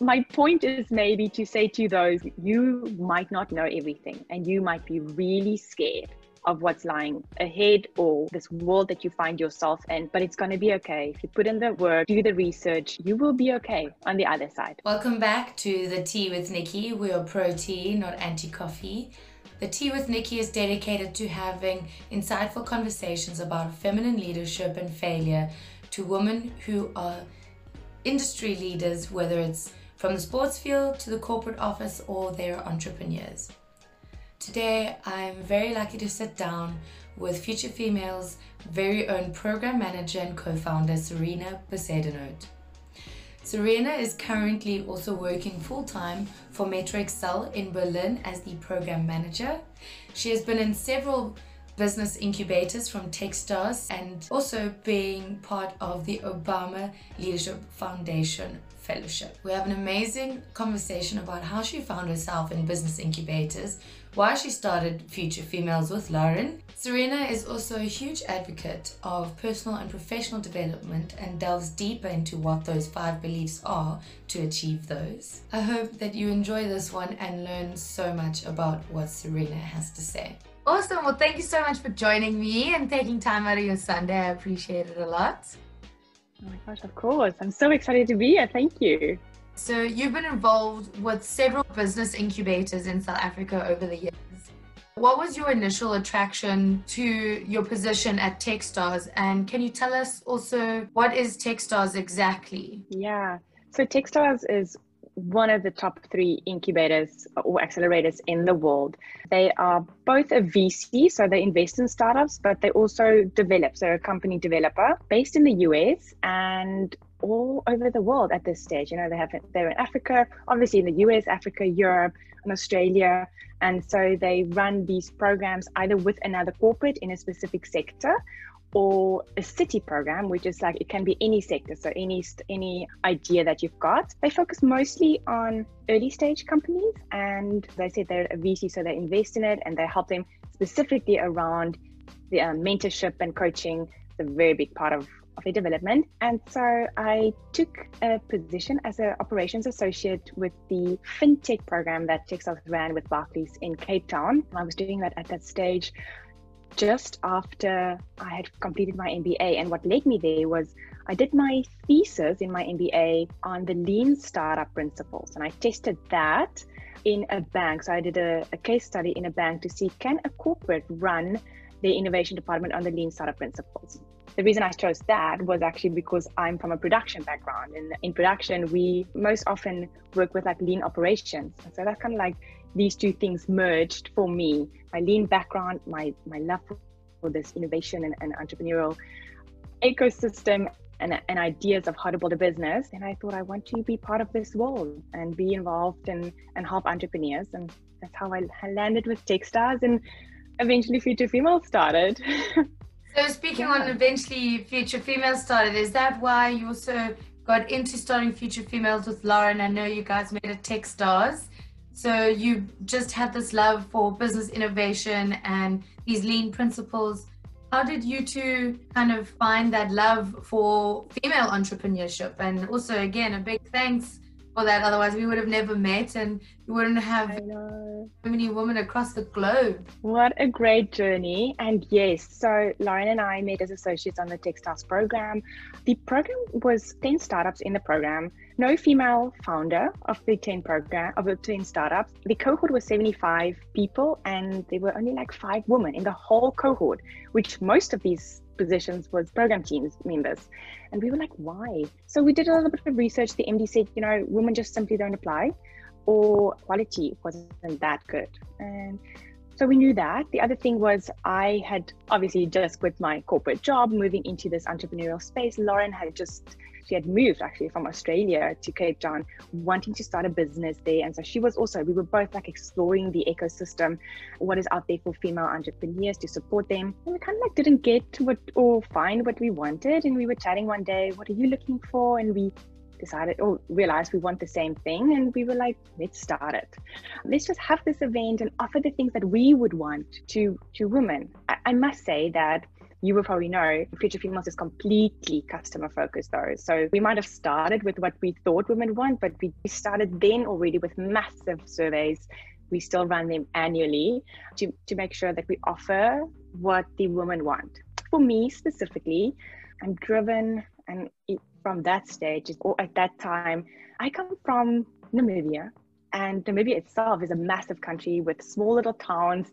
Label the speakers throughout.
Speaker 1: my point is maybe to say to those, you might not know everything and you might be really scared of what's lying ahead or this world that you find yourself in, but it's going to be okay. If you put in the work, do the research, you will be okay on the other side.
Speaker 2: Welcome back to the Tea with Nikki. We are pro tea, not anti coffee. The Tea with Nikki is dedicated to having insightful conversations about feminine leadership and failure to women who are industry leaders, whether it's from the sports field to the corporate office or they're entrepreneurs. Today, I'm very lucky to sit down with Future Female's very own program manager and co founder, Serena Bezuidenhout. Serena is currently also working full time for Metro Excel in Berlin as the program manager. She has been in several business incubators from Techstars and also being part of the Obama Leadership Foundation Fellowship. We have an amazing conversation about how she found herself in business incubators, why she started Future Females with Lauren. Serena is also a huge advocate of personal and professional development and delves deeper into what those five beliefs are to achieve those. I hope that you enjoy this one and learn so much about what Serena has to say. Awesome. Well, thank you so much for joining me and taking time out of your Sunday. I appreciate it a lot.
Speaker 1: Oh my gosh, of course. I'm so excited to be here. Thank you.
Speaker 2: So, you've been involved with several business incubators in South Africa over the years. What was your initial attraction to your position at Techstars? And can you tell us also what is Techstars exactly?
Speaker 1: Yeah. So, Techstars is one of the top three incubators or accelerators in the world. They are both a VC, so they invest in startups, but they also develop. So, a company developer based in the US and all over the world at this stage. You know, they have they're in Africa, obviously in the US, Africa, Europe, and Australia, and so they run these programs either with another corporate in a specific sector or a city program which is like it can be any sector. So any any idea that you've got they focus mostly on early stage companies and they say they're a vc so they invest in it and they help them specifically around the um, mentorship and coaching it's a very big part of of their development. And so i took a position as an operations associate with the fintech program that Techstars ran with barclays in cape town. I was doing that at that stage just after I had completed my MBA. And what led me there was I did my thesis in my MBA on the lean startup principles. And I tested that in a bank. So I did a, a case study in a bank to see can a corporate run the innovation department on the lean startup principles. The reason I chose that was actually because I'm from a production background. And in production, we most often work with like lean operations. And so that's kind of like these two things merged for me my lean background my my love for this innovation and, and entrepreneurial ecosystem and, and ideas of how to build a business. And i thought i want to be part of this world and be involved and and help entrepreneurs. And that's how i landed with techstars and eventually future female started.
Speaker 2: So speaking yeah. on eventually future female started is that why you also got into starting future females with lauren? I know you guys met at techstars so you just had this love for business innovation and these lean principles. How did you two kind of find that love for female entrepreneurship? And also, again, a big thanks for that. Otherwise, we would have never met and we wouldn't have so many women across the globe.
Speaker 1: What a great journey. And yes, so Lauren and I met as associates on the Techstars program. The program was 10 startups in the program, no female founder of the 10 program of the 10 startups. The cohort was 75 people and there were only like five women in the whole cohort, which most of these positions was program teams members. And we were like, why? So we did a little bit of research. The MD said, you know, women just simply don't apply or quality wasn't that good. And so we knew that. The other thing was I had obviously just quit my corporate job, moving into this entrepreneurial space. Lauren had just she had moved actually from Australia to Cape Town, wanting to start a business there. And so she was also, we were both like exploring the ecosystem, what is out there for female entrepreneurs to support them. And we kind of like didn't get what or find what we wanted. And we were chatting one day, what are you looking for? And we decided or realized we want the same thing and we were like let's start it let's just have this event and offer the things that we would want to to women i, I must say that you will probably know Future Females is completely customer focused though. So we might have started with what we thought women want, but we started then already with massive surveys. We still run them annually to, to make sure that we offer what the women want. For me specifically, I'm driven and from that stage or at that time, I come from Namibia. And Namibia itself is a massive country with small little towns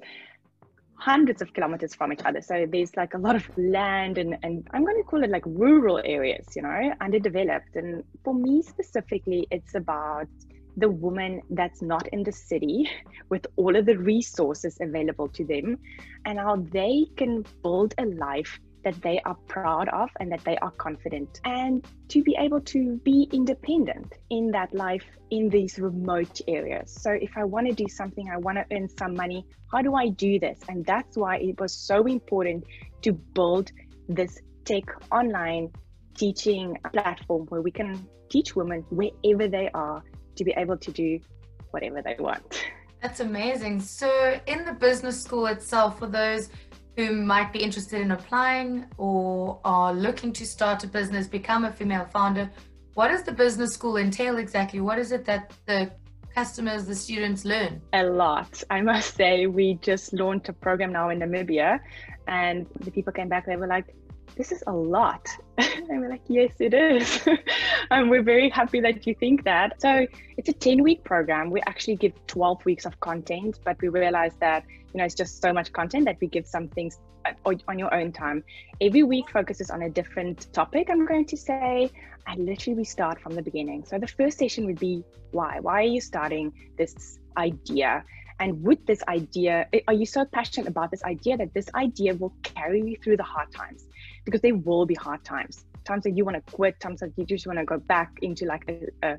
Speaker 1: hundreds of kilometers from each other. So there's like a lot of land and, and I'm going to call it like rural areas, you know, underdeveloped. And for me specifically, it's about the woman that's not in the city with all of the resources available to them and how they can build a life that they are proud of and that they are confident and to be able to be independent in that life in these remote areas. So if I want to do something, I want to earn some money, how do I do this? And that's why it was so important to build this tech online teaching platform where we can teach women wherever they are to be able to do whatever they want.
Speaker 2: That's amazing. So, in the business school itself, for those who might be interested in applying or are looking to start a business, become a female founder, what does the business school entail exactly? What is it that the customers, the students learn?
Speaker 1: A lot. I must say, we just launched a program now in Namibia, and the people came back, they were like, this is a lot. and we're like, yes, it is. and we're very happy that you think that. So it's a 10 week program. We actually give 12 weeks of content, but we realized that, you know, it's just so much content that we give some things uh, on your own time. Every week focuses on a different topic, I'm going to say. And literally, we start from the beginning. So the first session would be why? Why are you starting this idea? And with this idea, are you so passionate about this idea that this idea will carry you through the hard times? Because there will be hard times, times that you want to quit, times that you just want to go back into like a, a,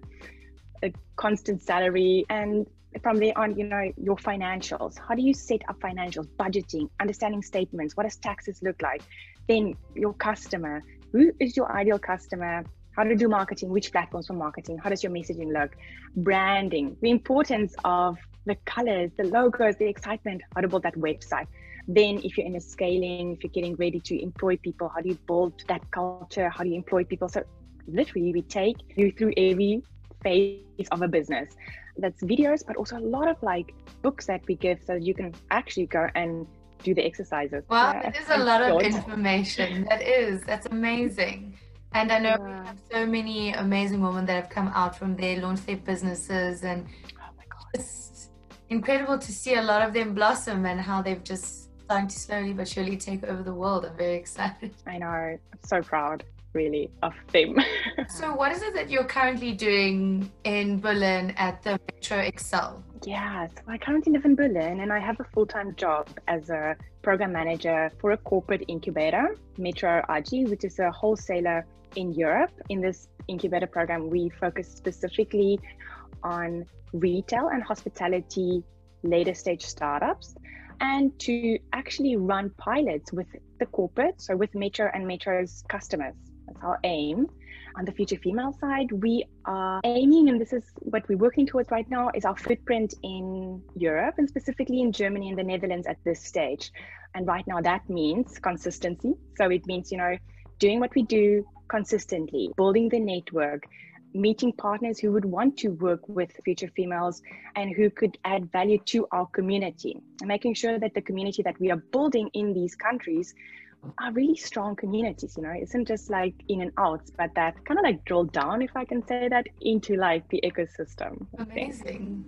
Speaker 1: a constant salary. And from there on, you know, your financials. How do you set up financials, budgeting, understanding statements? What does taxes look like? Then your customer. Who is your ideal customer? how to do marketing, which platforms for marketing, how does your messaging look, branding, the importance of the colors, the logos, the excitement, how to build that website. Then, if you're in a scaling, if you're getting ready to employ people, how do you build that culture? How do you employ people? So, literally, we take you through every phase of a business. That's videos, but also a lot of like books that we give so that you can actually go and do the exercises.
Speaker 2: Wow, yeah. that is a lot of information. That is, that's amazing. And I know yeah. we have so many amazing women that have come out from there, launched their businesses, and oh my God, it's incredible to see a lot of them blossom and how they've just starting to slowly but surely take over the world. I'm very excited.
Speaker 1: I know. I'm so proud really of them.
Speaker 2: so, what is it that you're currently doing in Berlin at the Metro Excel?
Speaker 1: Yeah, so I currently live in Berlin and I have a full time job as a program manager for a corporate incubator, Metro AG, which is a wholesaler in Europe. In this incubator program, we focus specifically on retail and hospitality later stage startups and to actually run pilots with the corporate, so with Metro and Metro's customers. That's our aim. On the future female side, we are aiming, and this is what we're working towards right now, is our footprint in Europe and specifically in Germany and the Netherlands at this stage. And right now, that means consistency. So it means, you know, doing what we do consistently, building the network, meeting partners who would want to work with future females and who could add value to our community, and making sure that the community that we are building in these countries are really strong communities you know it isn't just like in and outs but that kind of like drill down if i can say that into like the ecosystem
Speaker 2: amazing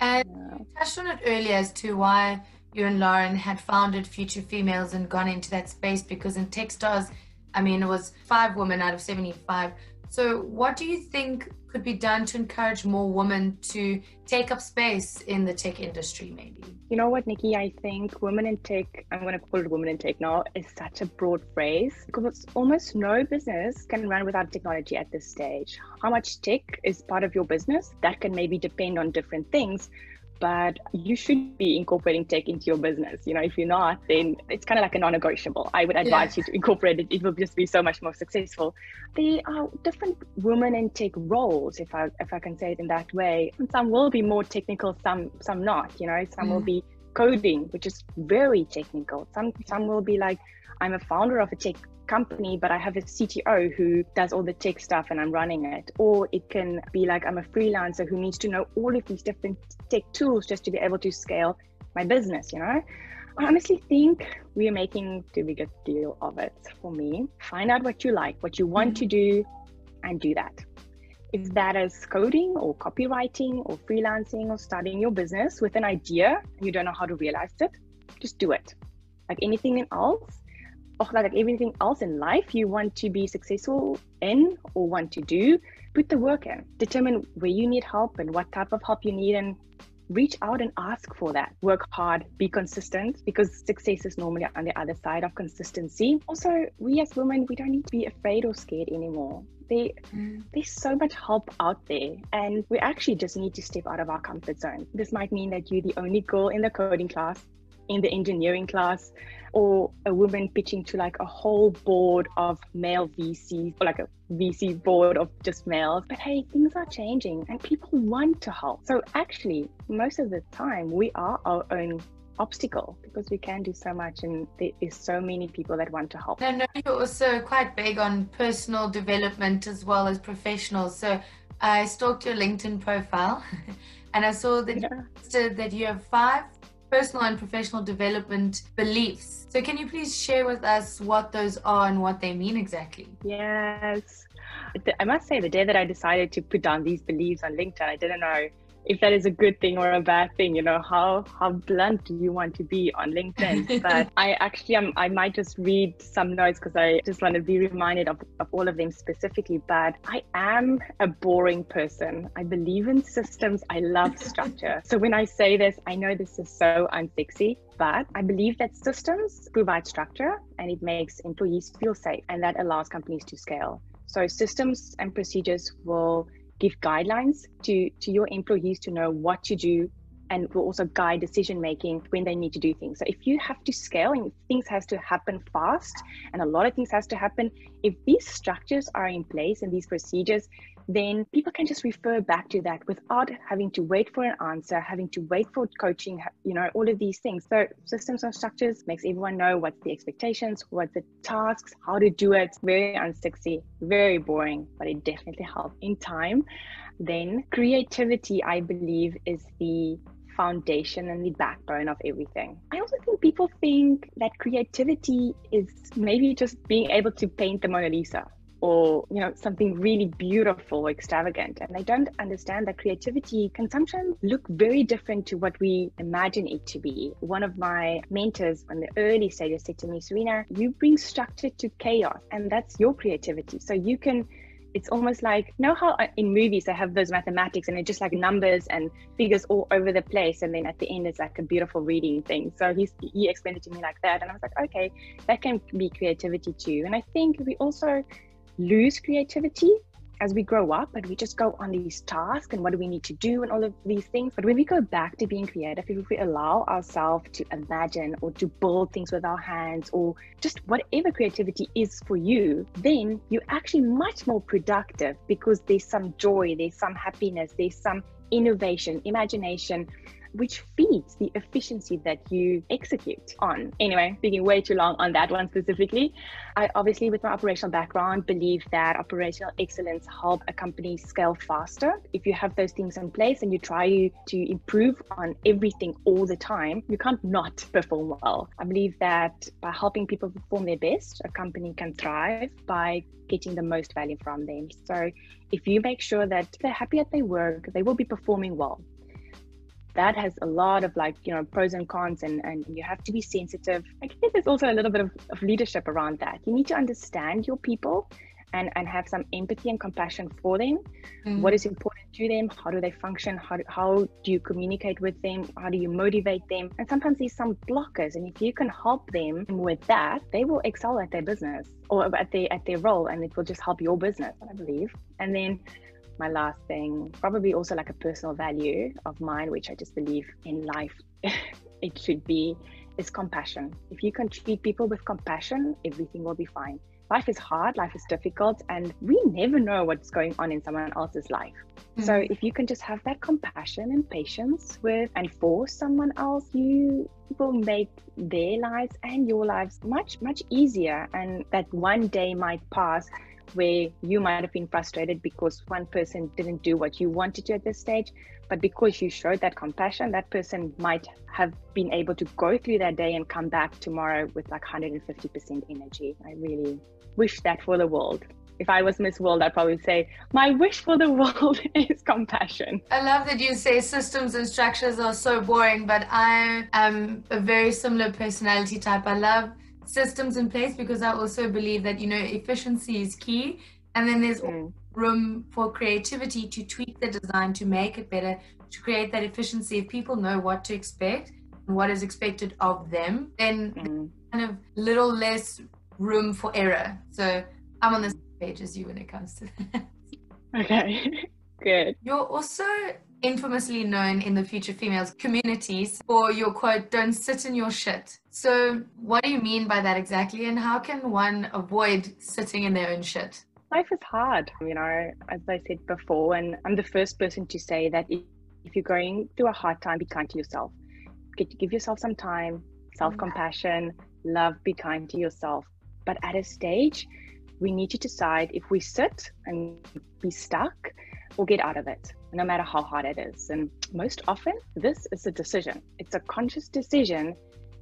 Speaker 2: and yeah. you touched on it earlier as to why you and lauren had founded future females and gone into that space because in techstars I mean, it was five women out of 75. So, what do you think could be done to encourage more women to take up space in the tech industry, maybe?
Speaker 1: You know what, Nikki? I think women in tech, I'm going to call it women in tech now, is such a broad phrase because almost no business can run without technology at this stage. How much tech is part of your business? That can maybe depend on different things but you should be incorporating tech into your business. You know, if you're not, then it's kind of like a non-negotiable. I would advise yeah. you to incorporate it. It will just be so much more successful. There are different women in tech roles, if I if I can say it in that way. And some will be more technical, some some not. You know, some mm. will be coding, which is very technical. Some some will be like, I'm a founder of a tech company, but I have a CTO who does all the tech stuff and I'm running it. Or it can be like I'm a freelancer who needs to know all of these different tech tools just to be able to scale my business, you know? I honestly think we are making too big a deal of it for me. Find out what you like, what you want mm-hmm. to do, and do that. If as coding or copywriting or freelancing or starting your business with an idea you don't know how to realize it, just do it. Like anything else, or like everything else in life you want to be successful in or want to do, put the work in. Determine where you need help and what type of help you need and reach out and ask for that. Work hard, be consistent because success is normally on the other side of consistency. Also, we as women, we don't need to be afraid or scared anymore. They, mm. There's so much help out there, and we actually just need to step out of our comfort zone. This might mean that you're the only girl in the coding class, in the engineering class, or a woman pitching to like a whole board of male VCs or like a VC board of just males. But hey, things are changing and people want to help. So actually, most of the time, we are our own obstacle because we can do so much and there is so many people that want to help.
Speaker 2: I know you're also quite big on personal development as well as professional. So I stalked your LinkedIn profile and I saw that, yeah. that you have five personal and professional development beliefs. So, can you please share with us what those are and what they mean exactly?
Speaker 1: Yes. I must say, the day that I decided to put down these beliefs on LinkedIn, I didn't know if that is a good thing or a bad thing you know how how blunt do you want to be on linkedin? But i actually am i might just read some notes because i just want to be reminded of, of all of them specifically but i am a boring person. I believe in systems. I love structure. So when i say this i know this is so unsexy but I believe that systems provide structure and it makes employees feel safe, and that allows companies to scale. So, systems and procedures will give guidelines to, to your employees to know what to do and will also guide decision making when they need to do things. So if you have to scale and things has to happen fast and a lot of things has to happen, if these structures are in place and these procedures, then people can just refer back to that without having to wait for an answer, having to wait for coaching, you know, all of these things. So systems and structures makes everyone know what's the expectations, what the tasks, how to do it. Very unsexy, very boring, but it definitely helps in time. Then creativity, I believe, is the foundation and the backbone of everything. I also think people think that creativity is maybe just being able to paint the Mona Lisa or you know something really beautiful or extravagant. And they don't understand that creativity can sometimes look very different to what we imagine it to be. One of my mentors in the early stages said to me serena you bring structure to chaos and that's your creativity. So you can it's almost like you know how uh, in movies they have those mathematics and it's just like numbers and figures all over the place and then at the end it's like a beautiful reading thing. So he's he explained it to me like that and i was like okay that can be creativity too. And i think we also lose creativity as we grow up and we just go on these tasks and what do we need to do and all of these things. But when we go back to being creative, if we allow ourselves to imagine or to build things with our hands or just whatever creativity is for you, then you're actually much more productive because there's some joy, there's some happiness, there's some innovation, imagination which feeds the efficiency that you execute on. Anyway, speaking way too long on that one specifically, I obviously, with my operational background, believe that operational excellence help a company scale faster. If you have those things in place and you try to improve on everything all the time, you can't not perform well. I believe that by helping people perform their best, a company can thrive by getting the most value from them. So if you make sure that they're happy at their work, they will be performing well that has a lot of like you know pros and cons and and you have to be sensitive. I think there's also a little bit of, of leadership around that. You need to understand your people and and have some empathy and compassion for them. Mm-hmm. what is important to them? How do they function? How, how do you communicate with them? How do you motivate them? And sometimes there's some blockers and if you can help them with that they will excel at their business or at their at their role and it will just help your business i believe. And then my last thing, probably also like a personal value of mine, which I just believe in life it should be, is compassion. If you can treat people with compassion, everything will be fine. life is hard, life is difficult, and we never know what's going on in someone else's life. Mm-hmm. So if you can just have that compassion and patience with and for someone else, you will make their lives and your lives much, much easier. And that one day might pass where you might have been frustrated because one person didn't do what you wanted to at this stage. But because you showed that compassion, that person might have been able to go through that day and come back tomorrow with like 150% energy. I really wish that for the world. If I was Miss World, I'd probably say, My wish for the world is compassion.
Speaker 2: I love that you say systems and structures are so boring, but I am a very similar personality type. I love systems in place because I also believe that, you know, efficiency is key. And then there's mm. room for creativity to tweak the design to make it better, to create that efficiency. If people know what to expect and what is expected of them, then mm. kind of little less room for error. So I'm on the same page as you when it comes to that.
Speaker 1: Okay, good.
Speaker 2: You're also infamously known in the future females communities for your quote, don't sit in your shit. So, what do you mean by that exactly? And how can one avoid sitting in their own shit?
Speaker 1: Life is hard, you know, as I said before. And I'm the first person to say that if, you're going through a hard time, be kind to yourself. Give yourself some time, self compassion, love, be kind to yourself. But at a stage, we need to decide if we sit and be stuck or get out of it, no matter how hard it is. And most often, this is a decision. It's a conscious decision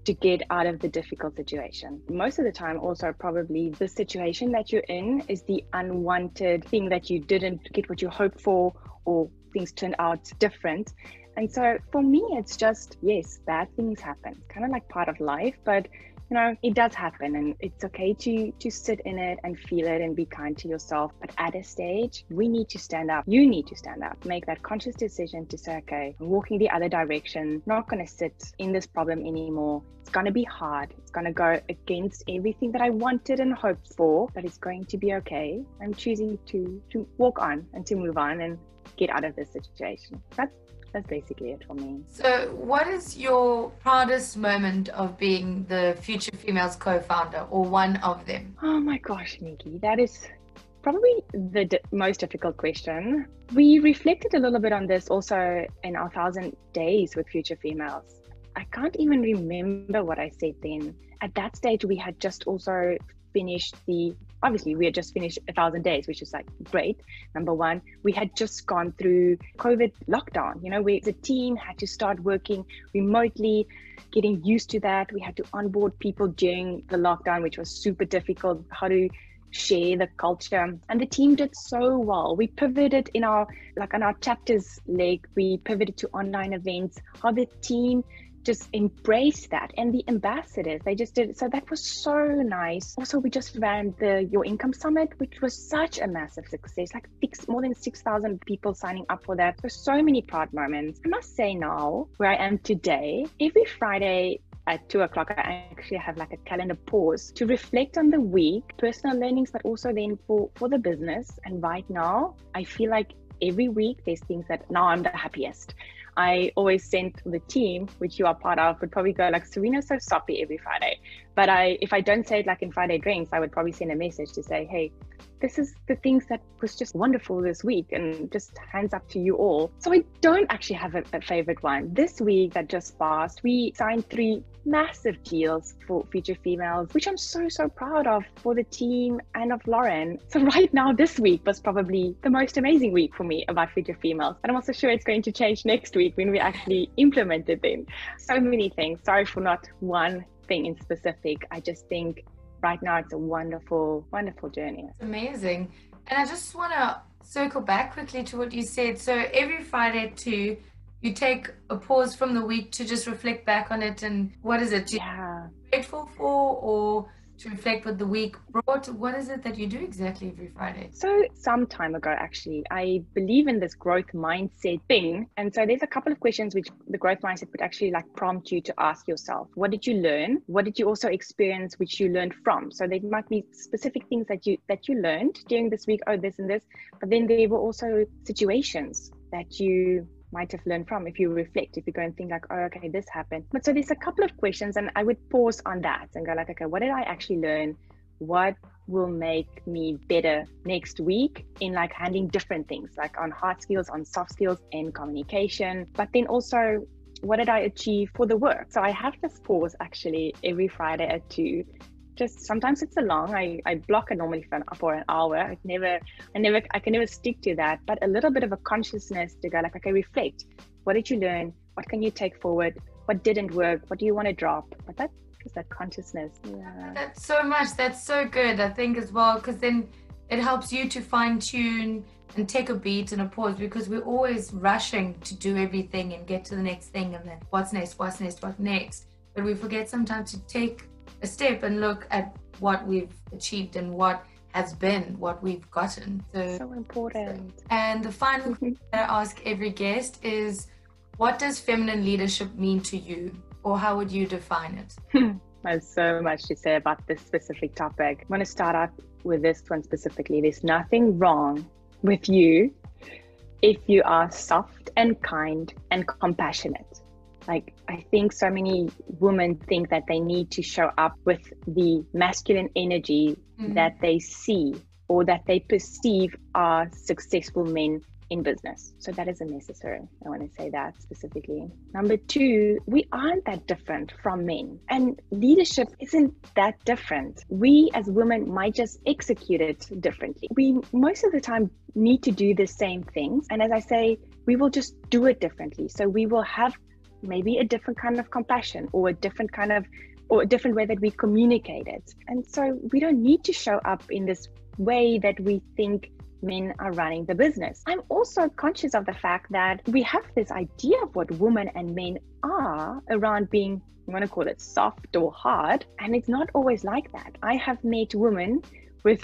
Speaker 1: to get out of the difficult situation. Most of the time, also, probably the situation that you're in is the unwanted thing that you didn't get what you hoped for, or things turned out different. And so for me, it's just, yes, bad things happen, kind of like part of life, but you know it does happen and it's okay to to sit in it and feel it and be kind to yourself. But at a stage we need to stand up. You need to stand up. Make that conscious decision to say okay i'm walking the other direction. Not going to sit in this problem anymore. It's going to be hard. It's going to go against everything that i wanted and hoped for but it's going to be okay. I'm choosing to to walk on and to move on and get out of this situation. That's that's basically it for me.
Speaker 2: So, what is your proudest moment of being the Future Females co founder or one of them?
Speaker 1: Oh my gosh, Nikki, that is probably the d- most difficult question. We reflected a little bit on this also in our thousand days with Future Females. I can't even remember what I said then. At that stage, we had just also finished the obviously we had just finished a thousand days which is like great. Number one we had just gone through covid lockdown you know we the team had to start working remotely getting used to that. We had to onboard people during the lockdown which was super difficult how to share the culture. And the team did so well. We pivoted in our like on our chapters leg we pivoted to online events. How the team just embraced that. And the ambassadors they just did so that was so nice. Also we just ran the your income summit which was such a massive success. Like six, more than 6000 people signing up for that there's so many proud moments. I must say now where i am today every friday at two o'clock, I actually have like a calendar pause to reflect on the week, personal learnings, but also then for for the business. And right now, I feel like every week there's things that now I'm the happiest. I always send the team, which you are part of, would probably go like, Serena's so soppy every Friday. But I, if I don't say it like in Friday drinks, I would probably send a message to say, hey, this is the things that was just wonderful this week and just hands up to you all. So I don't actually have a, a favorite one. This week that just passed, we signed three massive deals for future females, which I'm so, so proud of for the team and of Lauren. So right now, this week was probably the most amazing week for me about future females. And I'm also sure it's going to change next week when we actually implement it then. So many things. Sorry for not one thing in specific. I just think right now it's a wonderful, wonderful journey.
Speaker 2: It's amazing. And I just want to circle back quickly to what you said. So every Friday too, you take a pause from the week to just reflect back on it and what is it?
Speaker 1: Yeah.
Speaker 2: Grateful for or to reflect what the week brought. What is it that you do exactly every Friday?
Speaker 1: So, some time ago, actually, I believe in this growth mindset thing. And so, there's a couple of questions which the growth mindset would actually like prompt you to ask yourself What did you learn? What did you also experience which you learned from? So, there might be specific things that you that you learned during this week, oh, this and this. But then there were also situations that you might have learned from if you reflect, if you go and think like, oh, okay, this happened. But so there's a couple of questions and I would pause on that and go like, okay, what did I actually learn? what will make me better next week in like handling different things like on hard skills on soft skills and communication but then also what did i achieve for the work so i have this pause actually every friday at 2 just sometimes it's a long I, I block it normally for an, for an hour. I never i never i can never stick to that. But a little bit of a consciousness to go like okay reflect. What did you learn? What can you take forward? What didn't work? What do you want to drop? But that is that consciousness.
Speaker 2: Yeah. That's so much. That's so good i think as well because then it helps you to fine tune and take a beat and a pause because we're always rushing to do everything and get to the next thing and then what's next what's next what's next. But we forget sometimes to take a step and look at what we've achieved and what has been what we've gotten
Speaker 1: so, so important
Speaker 2: and the final thing that i ask every guest is what does feminine leadership mean to you, or how would you define it?
Speaker 1: There's so much to say about this specific topic. I'm going to start off with this one specifically. There's nothing wrong with you if you are soft and kind and compassionate. Like, I think so many women think that they need to show up with the masculine energy mm-hmm. that they see or that they perceive are successful men in business. So that isn't necessary. I want to say that specifically. Number two, we aren't that different from men, and leadership isn't that different. We as women might just execute it differently. We most of the time need to do the same things. And as I say, we will just do it differently. So we will have maybe a different kind of compassion or a different kind of or a different way that we communicate it. And so we don't need to show up in this way that we think men are running the business. I'm also conscious of the fact that we have this idea of what women and men are around being, I'm going to call it soft or hard, and it's not always like that. I have met women with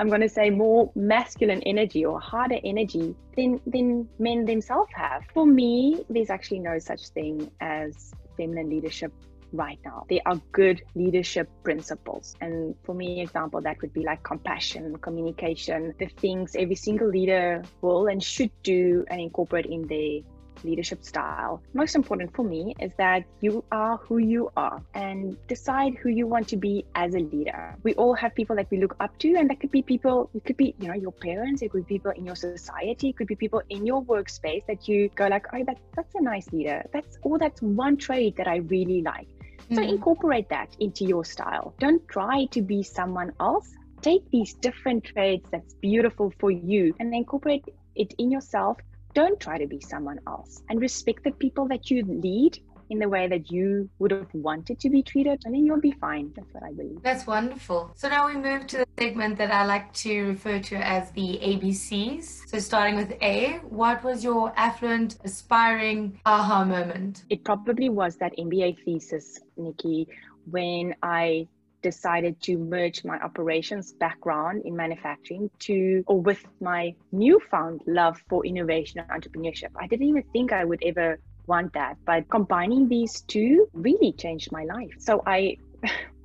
Speaker 1: I'm going to say more masculine energy or harder energy than, than men themselves have. For me, there's actually no such thing as feminine leadership right now. They are good leadership principles. And for me, example, that would be like compassion, communication, the things every single leader will and should do and incorporate in their leadership style. Most important for me is that you are who you are and decide who you want to be as a leader. We all have people that we look up to, and that could be people, it could be, you know, your parents, it could be people in your society, it could be people in your workspace that you go like, oh, that, that's a nice leader. That's all that's one trait that I really like. So mm. incorporate that into your style. Don't try to be someone else. Take these different traits that's beautiful for you and incorporate it in yourself. Don't try to be someone else and respect the people that you lead in the way that you would have wanted to be treated, and then you'll be fine. That's what I believe.
Speaker 2: That's wonderful. So now we move to the segment that I like to refer to as the ABCs. So starting with A, what was your affluent, aspiring aha moment?
Speaker 1: It probably was that MBA thesis, Nikki, when I decided to merge my operations background in manufacturing to or with my newfound love for innovation and entrepreneurship. I didn't even think I would ever want that. But combining these two really changed my life. So I,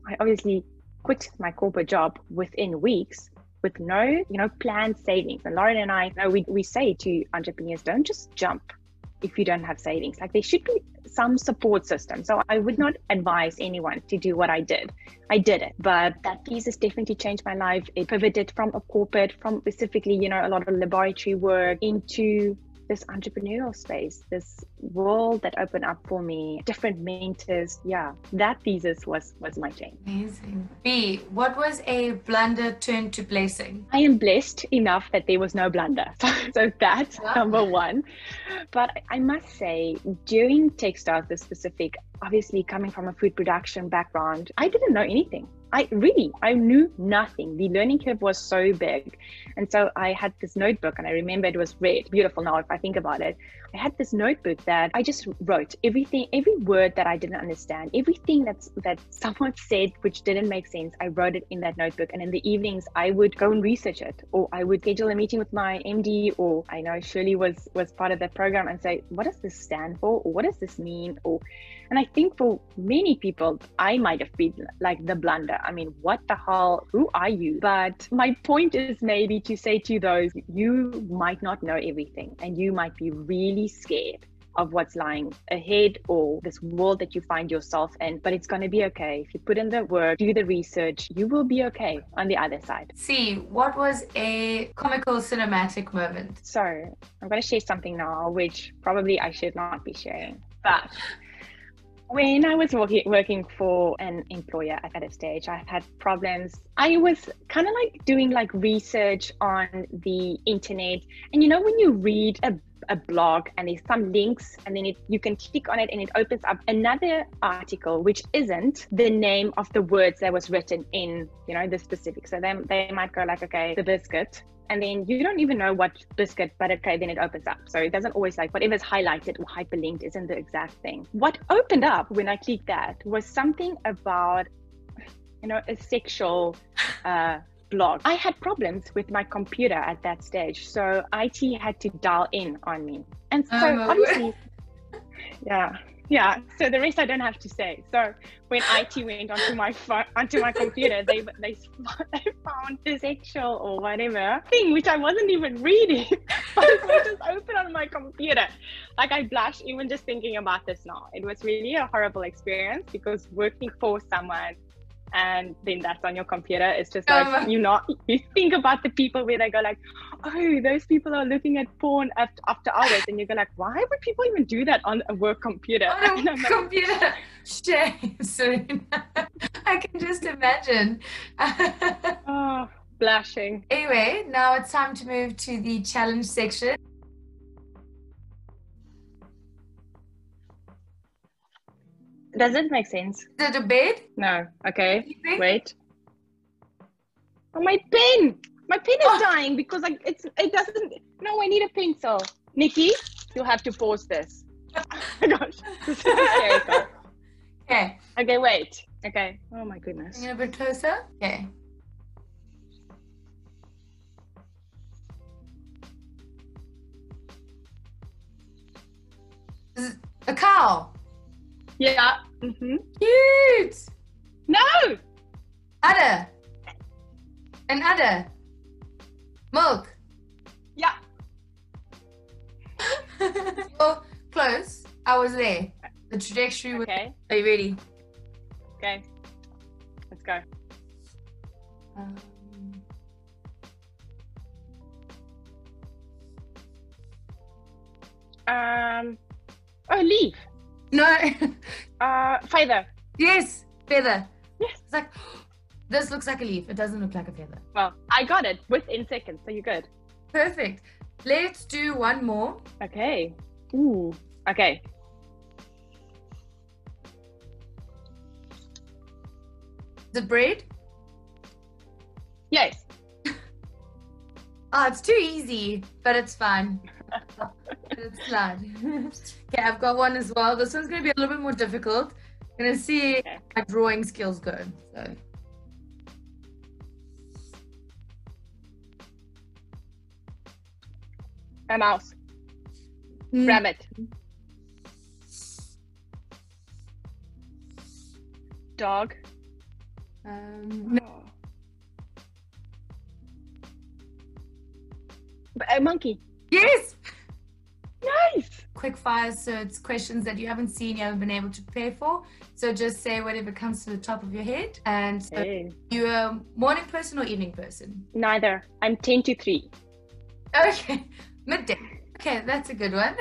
Speaker 1: I obviously quit my corporate job within weeks with no, you know, planned savings. And Lauren and I, you know, we, we say to entrepreneurs, don't just jump if you don't have savings. Like there should be some support system. So I would not advise anyone to do what I did. I did it, but that has definitely changed my life. It pivoted from a corporate, from specifically, you know, a lot of laboratory work into this entrepreneurial space, this world that opened up for me, different mentors. Yeah, that thesis was was my change.
Speaker 2: Amazing. B, what was a blunder turned to blessing?
Speaker 1: I am blessed enough that there was no blunder. So, so that's yeah. number one. But I must say, during Techstars, the specific, obviously coming from a food production background, I didn't know anything. I really, I knew nothing. The learning curve was so big. And so I had this notebook and I remember it was red, beautiful now if I think about it. I had this notebook that I just wrote everything, every word that I didn't understand, everything that's that someone said which didn't make sense. I wrote it in that notebook. And in the evenings I would go and research it or I would schedule a meeting with my MD or I know Shirley was was part of that program and say, what does this stand for? Or what does this mean? Or and I think for many people, I might have been like the blunder. I mean, what the hell? Who are you? But my point is maybe to say to those, you might not know everything and you might be really scared of what's lying ahead or this world that you find yourself in, but it's going to be okay. If you put in the work, do the research, you will be okay on the other side.
Speaker 2: See, what was a comical cinematic moment?
Speaker 1: So, I'm going to share something now, which probably I should not be sharing, but when I was working working for an employer at a stage, I had problems. I was kind of like doing like research on the internet, and you know when you read a a blog and there's some links and then it, you can click on it and it opens up another article which isn't the name of the words that was written in you know the specific. So then they might go like okay the biscuit and then you don't even know what biscuit, but okay, then it opens up. So it doesn't always like whatever's highlighted or hyperlinked isn't the exact thing. What opened up when I clicked that was something about, you know, a sexual uh, blog. I had problems with my computer at that stage, so IT had to dial in on me, and so um, obviously, yeah yeah so the rest i don't have to say. So when it went onto my phone onto my computer they they, they found this sexual or whatever thing which i wasn't even reading. But it was just open on my computer. Like i blush even just thinking about this now. It was really a horrible experience because working for someone and then that's on your computer. It's just like um, you not you think about the people where they go like oh those people are looking at porn after, after hours. And you go like why would people even do that on a work computer?
Speaker 2: On a computer like, shame Serena. I can just imagine.
Speaker 1: Oh blushing.
Speaker 2: Anyway now it's time to move to the challenge section
Speaker 1: Does it make sense?
Speaker 2: The debate?
Speaker 1: No. Okay. Wait. Oh, my pen! My pen is oh. dying because like it's it doesn't. No, I need a pencil. Nikki, you'll have to pause this. oh my gosh, this is hysterical.
Speaker 2: Okay.
Speaker 1: Okay. Wait. Okay. Oh my goodness.
Speaker 2: Bring it a bit closer. Okay. A cow.
Speaker 1: Yeah. Mm-hmm.
Speaker 2: Cute.
Speaker 1: No.
Speaker 2: Udder. An udder. Milk.
Speaker 1: Yeah.
Speaker 2: oh, close. I was there. The trajectory was.
Speaker 1: Okay.
Speaker 2: Are you ready?
Speaker 1: Okay. Let's go. Um, um oh, leave.
Speaker 2: No.
Speaker 1: uh, feather.
Speaker 2: Yes, feather.
Speaker 1: Yes.
Speaker 2: It's like, this looks like a leaf. It doesn't look like a feather.
Speaker 1: Well, I got it within seconds, so you're good.
Speaker 2: Perfect. Let's do one more.
Speaker 1: Okay. Ooh. Okay.
Speaker 2: The bread?
Speaker 1: Yes.
Speaker 2: oh, it's too easy, but it's fine. it's flat. okay, I've got one as well. This one's going to be a little bit more difficult. I'm going to see okay. my drawing skills go. So.
Speaker 1: A mouse. Mm. Rabbit. Dog.
Speaker 2: Um, no.
Speaker 1: A monkey.
Speaker 2: Yes.
Speaker 1: Nice.
Speaker 2: Quick fire, so it's questions that you haven't seen, you haven't been able to prepare for. So just say whatever comes to the top of your head. And so hey. you a morning person or evening person?
Speaker 1: Neither. I'm 10 to 3.
Speaker 2: Okay. Midday. Okay, that's a good one.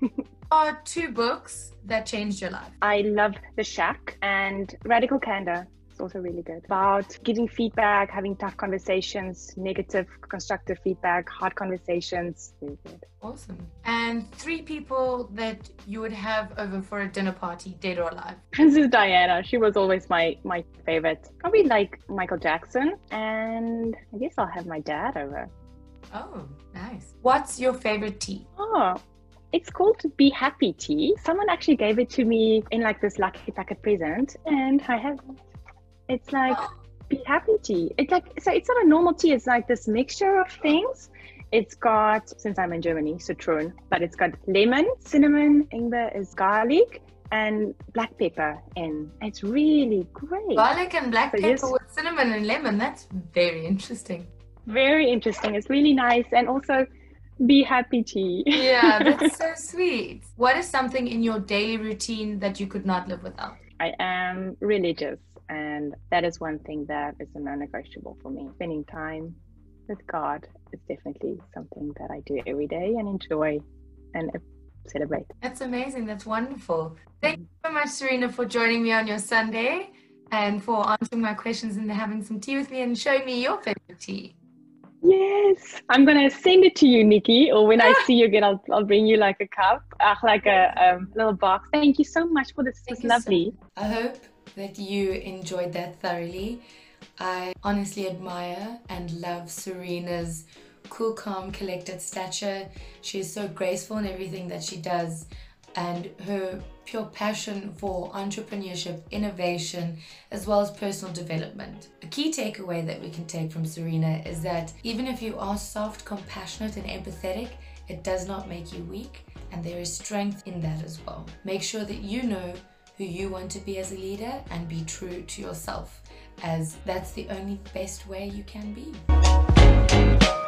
Speaker 2: are two books that changed your life?
Speaker 1: I love The Shack and Radical Candor. It's also really good about giving feedback, having tough conversations, negative, constructive feedback, hard conversations. Really good.
Speaker 2: Awesome. And three people that you would have over for a dinner party, dead or alive?
Speaker 1: Princess Diana. She was always my my favorite. Probably like Michael Jackson, and I guess I'll have my dad over.
Speaker 2: Oh, nice. What's your favorite tea?
Speaker 1: Oh, it's called Be Happy Tea. Someone actually gave it to me in like this lucky packet present, and I have it's like be happy tea. It's like so it's not a normal tea, it's like this mixture of things. It's got since I'm in Germany, citron, but it's got lemon, cinnamon, ingwer is garlic, and black pepper in. It's really great.
Speaker 2: Garlic and black so pepper yes, with cinnamon and lemon. That's very interesting.
Speaker 1: Very interesting. It's really nice. And also Be happy tea.
Speaker 2: yeah, that's so sweet. What is something in your daily routine that you could not live without?
Speaker 1: I am religious, and that is one thing that is a non negotiable for me. Spending time with God is definitely something that I do every day and enjoy and celebrate.
Speaker 2: That's amazing. That's wonderful. Thank you so much, Serena, for joining me on your Sunday and for answering my questions and having some tea with me and showing me your favorite tea.
Speaker 1: Yes, I'm gonna send it to you, Nikki. Or when I see you again, I'll, I'll bring you like a cup, uh, like a um, little box. Thank you so much for this. It's lovely. So
Speaker 2: I hope that you enjoyed that thoroughly. I honestly admire and love Serena's cool, calm, collected stature. She is so graceful in everything that she does and her pure passion for entrepreneurship, innovation, as well as personal development. A key takeaway that we can take from Serena is that even if you are soft, compassionate, and empathetic, it does not make you weak, and there is strength in that as well. Make sure that you know who you want to be as a leader and be true to yourself, as that's the only best way you can be.